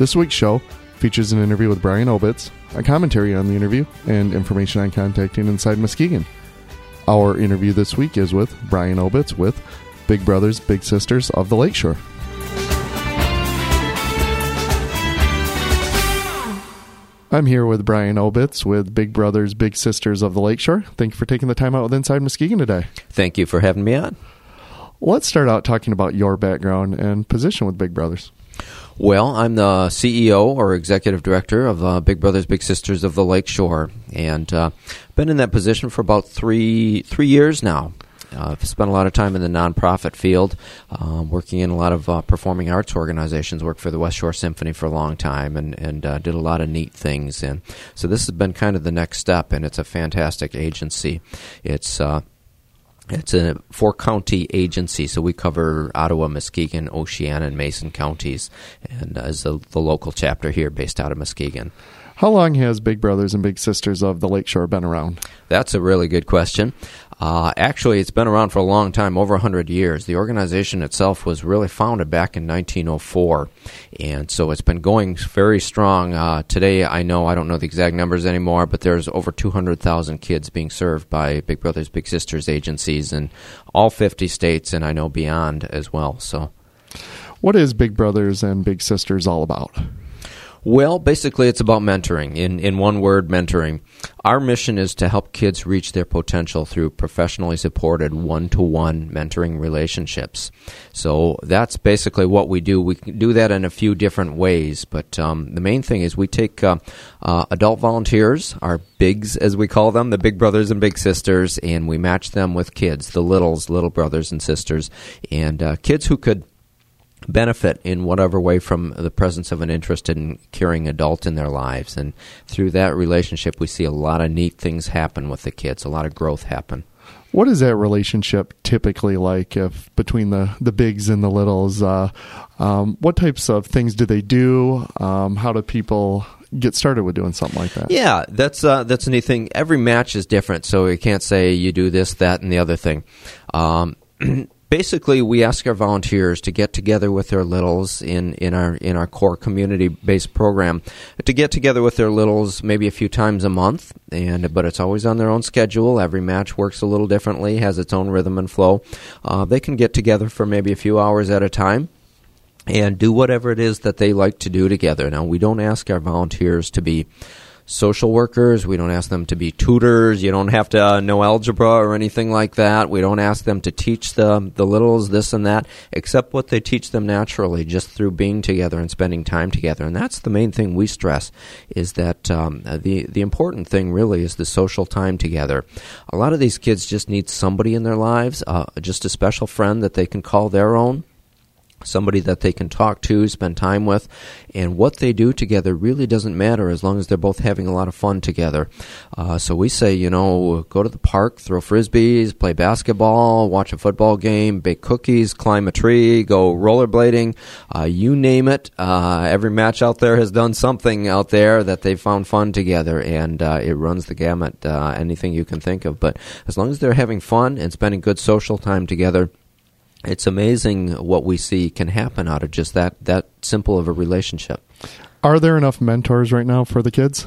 This week's show features an interview with Brian Obitz, a commentary on the interview, and information on contacting Inside Muskegon. Our interview this week is with Brian Obitz with Big Brothers Big Sisters of the Lakeshore. I'm here with Brian Obitz with Big Brothers Big Sisters of the Lakeshore. Thank you for taking the time out with Inside Muskegon today. Thank you for having me on. Let's start out talking about your background and position with Big Brothers. Well, I'm the CEO or executive director of uh, Big Brothers Big Sisters of the Lakeshore, and uh, been in that position for about three three years now. Uh, I've spent a lot of time in the nonprofit field, um, working in a lot of uh, performing arts organizations. Worked for the West Shore Symphony for a long time, and and uh, did a lot of neat things. And so this has been kind of the next step, and it's a fantastic agency. It's uh, it's a four county agency, so we cover Ottawa, Muskegon, Oceana, and Mason counties, and uh, as the, the local chapter here based out of Muskegon. How long has Big Brothers and Big Sisters of the Lakeshore been around? That's a really good question. Uh, actually, it's been around for a long time, over 100 years. The organization itself was really founded back in 1904, and so it's been going very strong. Uh, today, I know, I don't know the exact numbers anymore, but there's over 200,000 kids being served by Big Brothers Big Sisters agencies in all 50 states, and I know beyond as well. So, What is Big Brothers and Big Sisters all about? Well, basically, it's about mentoring. In in one word, mentoring. Our mission is to help kids reach their potential through professionally supported one to one mentoring relationships. So that's basically what we do. We do that in a few different ways, but um, the main thing is we take uh, uh, adult volunteers, our bigs as we call them, the big brothers and big sisters, and we match them with kids, the littles, little brothers and sisters, and uh, kids who could benefit in whatever way from the presence of an interested and caring adult in their lives. And through that relationship, we see a lot of neat things happen with the kids, a lot of growth happen. What is that relationship typically like if between the, the bigs and the littles? Uh, um, what types of things do they do? Um, how do people get started with doing something like that? Yeah, that's uh, that's a neat thing. Every match is different, so you can't say you do this, that, and the other thing. Um, basically we ask our volunteers to get together with their littles in, in our in our core community based program to get together with their littles maybe a few times a month and but it's always on their own schedule. Every match works a little differently has its own rhythm and flow. Uh, they can get together for maybe a few hours at a time and do whatever it is that they like to do together. Now we don't ask our volunteers to be social workers. We don't ask them to be tutors. You don't have to uh, know algebra or anything like that. We don't ask them to teach the the littles this and that, except what they teach them naturally, just through being together and spending time together. And that's the main thing we stress is that um, the the important thing really is the social time together. A lot of these kids just need somebody in their lives, uh, just a special friend that they can call their own somebody that they can talk to, spend time with, and what they do together really doesn't matter as long as they're both having a lot of fun together. Uh, so we say, you know, go to the park, throw frisbees, play basketball, watch a football game, bake cookies, climb a tree, go rollerblading, uh, you name it. Uh, every match out there has done something out there that they found fun together, and uh, it runs the gamut, uh, anything you can think of. But as long as they're having fun and spending good social time together, it's amazing what we see can happen out of just that that simple of a relationship. Are there enough mentors right now for the kids?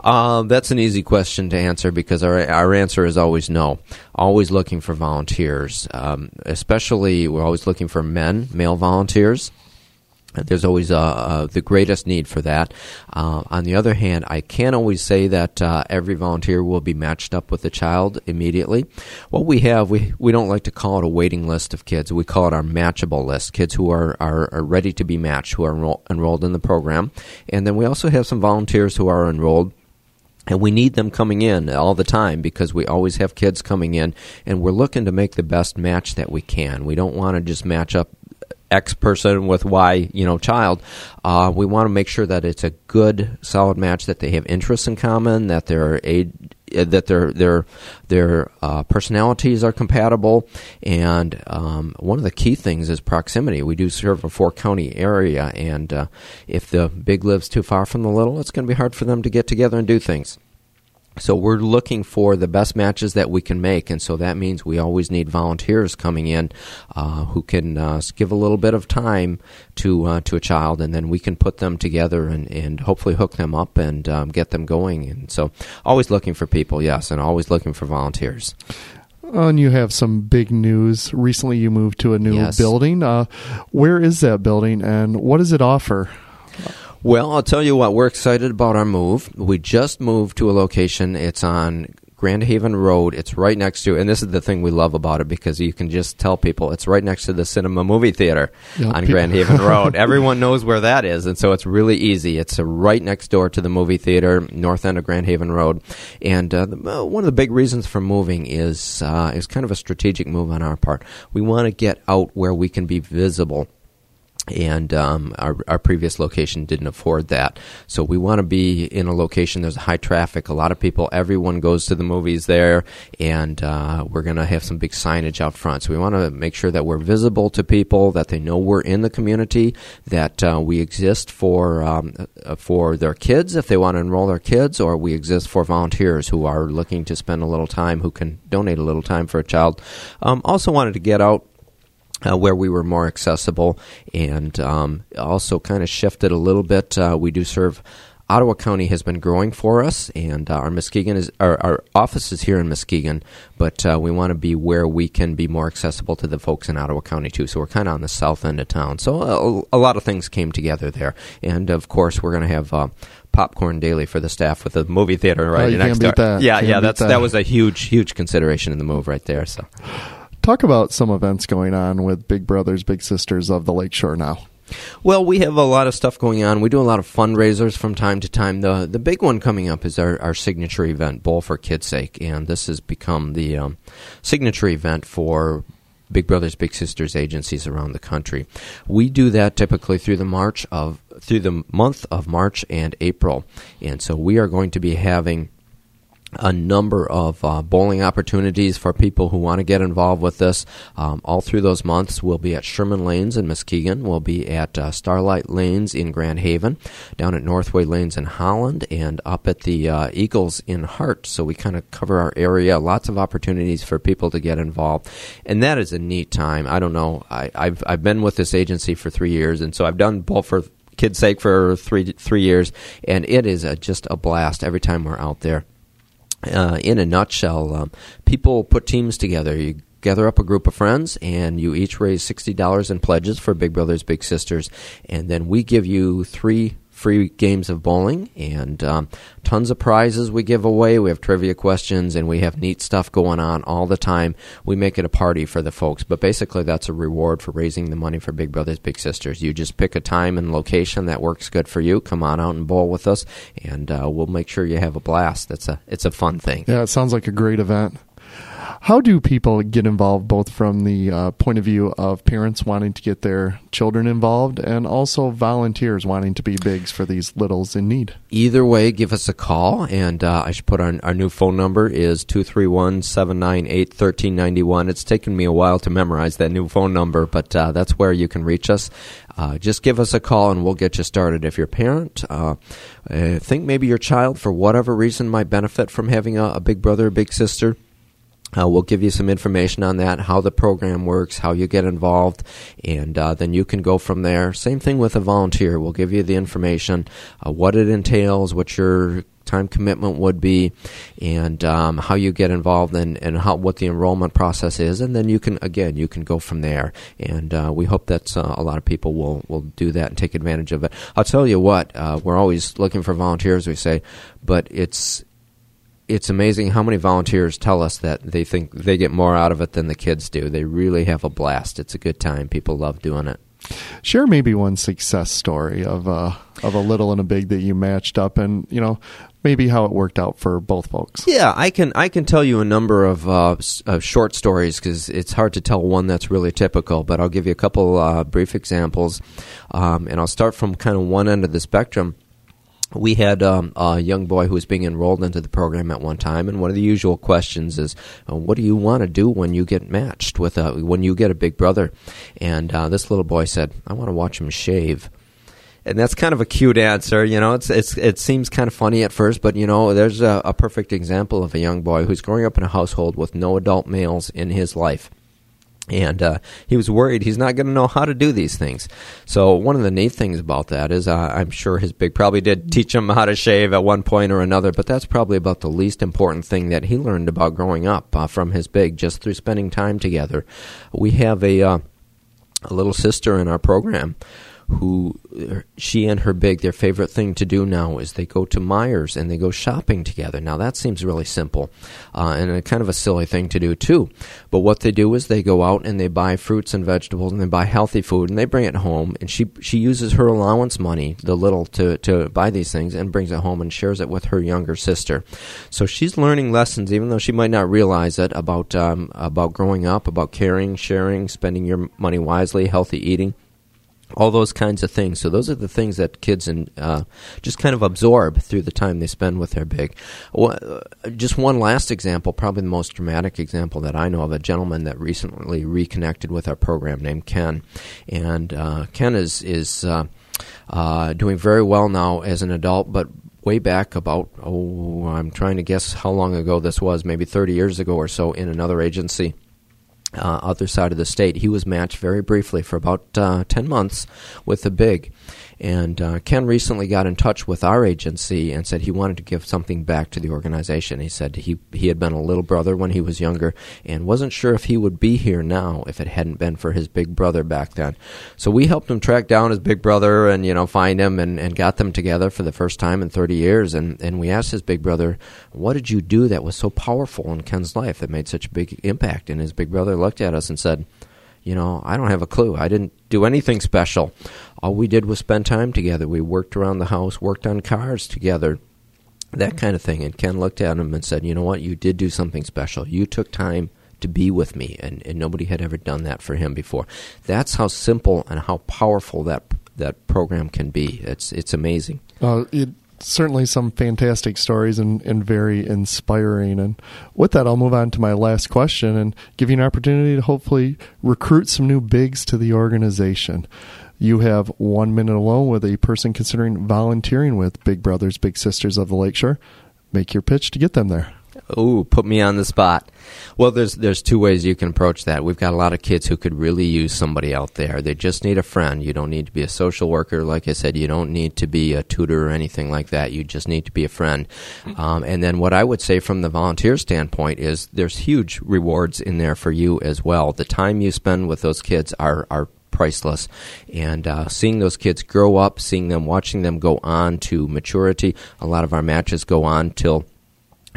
Uh, that's an easy question to answer because our our answer is always no. Always looking for volunteers, um, especially we're always looking for men, male volunteers. There's always uh, uh, the greatest need for that. Uh, on the other hand, I can't always say that uh, every volunteer will be matched up with a child immediately. What we have, we, we don't like to call it a waiting list of kids. We call it our matchable list, kids who are, are, are ready to be matched, who are enroll, enrolled in the program. And then we also have some volunteers who are enrolled and we need them coming in all the time because we always have kids coming in and we're looking to make the best match that we can. We don't want to just match up X person with Y, you know, child. Uh, we want to make sure that it's a good, solid match that they have interests in common, that they're age, uh, that their their their uh, personalities are compatible, and um, one of the key things is proximity. We do serve a four county area, and uh, if the big lives too far from the little, it's going to be hard for them to get together and do things. So we're looking for the best matches that we can make, and so that means we always need volunteers coming in uh, who can uh, give a little bit of time to uh, to a child, and then we can put them together and, and hopefully hook them up and um, get them going. And so, always looking for people, yes, and always looking for volunteers. And you have some big news. Recently, you moved to a new Yes. building. Uh, where is that building, and what does it offer? Well, I'll tell you what, we're excited about our move. We just moved to a location. It's on Grand Haven Road. It's right next to, and this is the thing we love about it because you can just tell people it's right next to the Cinema Movie Theater Yeah, on pe- Grand Haven Road. Everyone knows where that is, and so it's really easy. It's right next door to the movie theater, north end of Grand Haven Road. And uh, the, uh, one of the big reasons for moving is uh, is kind of a strategic move on our part. We want to get out where we can be visible and um, our, our previous location didn't afford that. So we want to be in a location there's high traffic, a lot of people, everyone goes to the movies there, and uh, we're going to have some big signage out front. So we want to make sure that we're visible to people, that they know we're in the community, that uh, we exist for um, uh, for their kids if they want to enroll their kids, or we exist for volunteers who are looking to spend a little time, who can donate a little time for a child. Um, also wanted to get out uh, where we were more accessible and um, also kind of shifted a little bit. Uh, we do serve. Ottawa County has been growing for us, and uh, our Muskegon is our, our office is here in Muskegon, but uh, we want to be where we can be more accessible to the folks in Ottawa County too. So we're kind of on the south end of town. So a, a lot of things came together there, and of course we're going to have. Uh, Popcorn daily for the staff with the movie theater right Oh, next door. Yeah, Can't yeah, that's that. that was a huge, huge consideration in the move right there. So Talk about some events going on with Big Brothers, Big Sisters of the Lakeshore now. Well, we have a lot of stuff going on. We do a lot of fundraisers from time to time. The the big one coming up is our, our signature event, Bowl for Kids' Sake, and this has become the um, signature event for Big Brothers Big Sisters agencies around the country. We do that typically through the March of through the month of March and April, and so we are going to be having a number of uh, bowling opportunities for people who want to get involved with this. Um, all through those months, we'll be at Sherman Lanes in Muskegon. We'll be at uh, Starlight Lanes in Grand Haven, down at Northway Lanes in Holland, and up at the uh, Eagles in Hart. So we kind of cover our area. Lots of opportunities for people to get involved, and that is a neat time. I don't know. I, I've I've been with this agency for three years, and so I've done Bowl for Kids' Sake for three three years, and it is a, just a blast every time we're out there uh, in a nutshell, um, people put teams together. You gather up a group of friends, and you each raise sixty dollars in pledges for Big Brothers Big Sisters, and then we give you three free games of bowling and um, tons of prizes we give away. We have trivia questions and we have neat stuff going on all the time. We make it a party for the folks, but basically that's a reward for raising the money for Big Brothers Big Sisters. You just pick a time and location that works good for you. Come on out and bowl with us, and uh, we'll make sure you have a blast. That's a it's a fun thing. Yeah, it sounds like a great event. How do people get involved, both from the uh, point of view of parents wanting to get their children involved and also volunteers wanting to be bigs for these littles in need? Either way, give us a call, and uh, I should put our, our new phone number is 231-798-1391. It's taken me a while to memorize that new phone number, but uh, that's where you can reach us. Uh, just give us a call, and we'll get you started. If you're a parent, uh, uh, think maybe your child, for whatever reason, might benefit from having a, a big brother or big sister. Uh, we'll give you some information on that, how the program works, how you get involved, and uh, then you can go from there. Same thing with a volunteer. We'll give you the information, uh, what it entails, what your time commitment would be, and um, how you get involved, and, and how what the enrollment process is, and then you can again you can go from there. And uh, we hope that uh, a lot of people will will do that and take advantage of it. I'll tell you what, uh, we're always looking for volunteers. We say, but it's it's amazing how many volunteers tell us that they think they get more out of it than the kids do. They really have a blast. It's a good time. People love doing it. Share maybe one success story of a of a little and a big that you matched up, and you know maybe how it worked out for both folks. Yeah, I can I can tell you a number of, uh, of short stories because it's hard to tell one that's really typical. But I'll give you a couple uh, brief examples, um, and I'll start from kind of one end of the spectrum we had um, a young boy who was being enrolled into the program at one time, and one of the usual questions is, uh, "What do you want to do when you get matched with a when you get a big brother?" And uh, this little boy said, "I want to watch him shave." And that's kind of a cute answer, you know. It's, it's it seems kind of funny at first, but you know, there's a, a perfect example of a young boy who's growing up in a household with no adult males in his life and uh, he was worried he's not going to know how to do these things. So one of the neat things about that is uh, I'm sure his big probably did teach him how to shave at one point or another, but that's probably about the least important thing that he learned about growing up uh, from his big just through spending time together. We have a uh, a little sister in our program who she and her big their favorite thing to do now is they go to Meijers and they go shopping together. Now that seems really simple uh, and a kind of a silly thing to do too. But what they do is they go out and they buy fruits and vegetables and they buy healthy food and they bring it home and she she uses her allowance money, the little, to to buy these things and brings it home and shares it with her younger sister. So she's learning lessons, even though she might not realize it about um, about growing up, about caring, sharing, spending your money wisely, healthy eating all those kinds of things. So those are the things that kids and uh, just kind of absorb through the time they spend with their big. Uh, just one last example, probably the most dramatic example that I know of, a gentleman that recently reconnected with our program named Ken, and uh, Ken is is uh, uh, doing very well now as an adult, but way back about oh I'm trying to guess how long ago this was, maybe 30 years ago or so in another agency uh, other side of the state. He was matched very briefly for about uh, 10 months with the big. And uh, Ken recently got in touch with our agency and said he wanted to give something back to the organization. He said he, he had been a little brother when he was younger and wasn't sure if he would be here now if it hadn't been for his big brother back then. So we helped him track down his big brother and, you know, find him and, and got them together for the first time in 30 years. And, and we asked his big brother, what did you do that was so powerful in Ken's life that made such a big impact? And his big brother looked at us and said, you know, I don't have a clue. I didn't do anything special. All we did was spend time together. We worked around the house, worked on cars together, that kind of thing. And Ken looked at him and said, You know what? You did do something special. You took time to be with me, and, and nobody had ever done that for him before. That's how simple and how powerful that that program can be. It's it's amazing. Uh, it certainly some fantastic stories and, and very inspiring. And with that, I'll move on to my last question and give you an opportunity to hopefully recruit some new bigs to the organization. You have one minute alone with a person considering volunteering with Big Brothers Big Sisters of the Lakeshore. Make your pitch to get them there. Ooh, put me on the spot. Well, there's there's two ways you can approach that. We've got a lot of kids who could really use somebody out there. They just need a friend. You don't need to be a social worker, like I said. You don't need to be a tutor or anything like that. You just need to be a friend. Um, and then what I would say from the volunteer standpoint is there's huge rewards in there for you as well. The time you spend with those kids are are priceless. And uh, seeing those kids grow up, seeing them, watching them go on to maturity. A lot of our matches go on till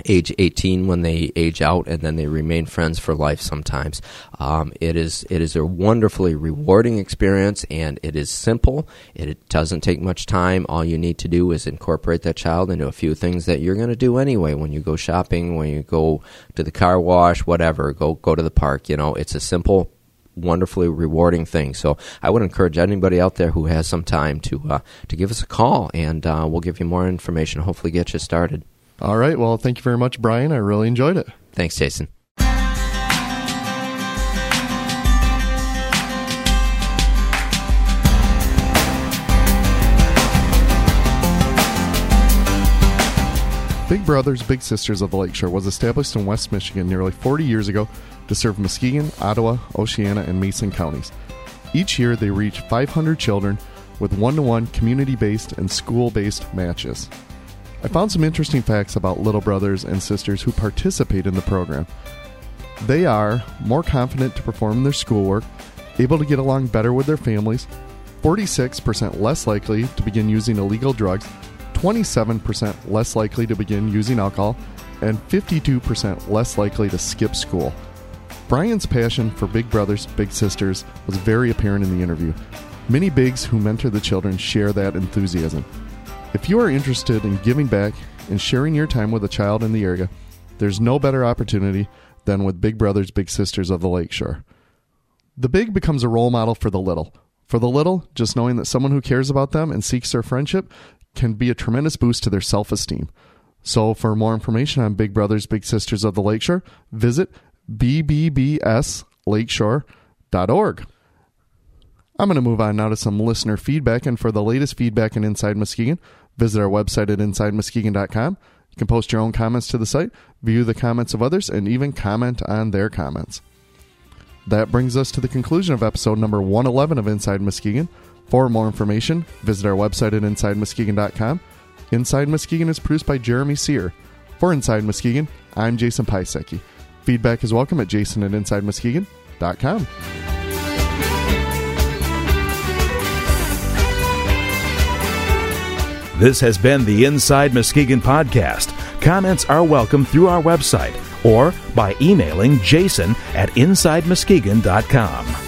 age 18 when they age out and then they remain friends for life sometimes um, it is it is a wonderfully rewarding experience and it is simple it, doesn't take much time all you need to do is incorporate that child into a few things that you're going to do anyway when you go shopping when you go to the car wash whatever go go to the park you know it's a simple wonderfully rewarding thing. So I would encourage anybody out there who has some time to uh, to give us a call, and uh, we'll give you more information. Hopefully, get you started. All right. Well, thank you very much, Brian. I really enjoyed it. Thanks, Jason. Big Brothers Big Sisters of the Lakeshore was established in West Michigan nearly 40 years ago to serve Muskegon, Ottawa, Oceana, and Mason counties. Each year, they reach 500 children with one to one community based and school based matches. I found some interesting facts about little brothers and sisters who participate in the program. They are more confident to perform their schoolwork, able to get along better with their families, 46% less likely to begin using illegal drugs, 27% less likely to begin using alcohol, and 52% less likely to skip school. Brian's passion for Big Brothers Big Sisters was very apparent in the interview. Many bigs who mentor the children share that enthusiasm. If you are interested in giving back and sharing your time with a child in the area, there's no better opportunity than with Big Brothers Big Sisters of the Lakeshore. The big becomes a role model for the little. For the little, just knowing that someone who cares about them and seeks their friendship can be a tremendous boost to their self esteem. So, for more information on Big Brothers Big Sisters of the Lakeshore, visit bbbslakeshore.org. I'm going to move on now to some listener feedback, and for the latest feedback in Inside Muskegon, visit our website at InsideMuskegon.com. You can post your own comments to the site, view the comments of others, and even comment on their comments. That brings us to the conclusion of episode number 111 of Inside Muskegon. For more information, visit our website at InsideMuskegon.com. Inside Muskegon is produced by Jeremy Sear. For Inside Muskegon, I'm Jason Pisecki. Feedback is welcome at jason at InsideMuskegon.com. This has been the Inside Muskegon podcast. Comments are welcome through our website or by emailing jason at InsideMuskegon.com.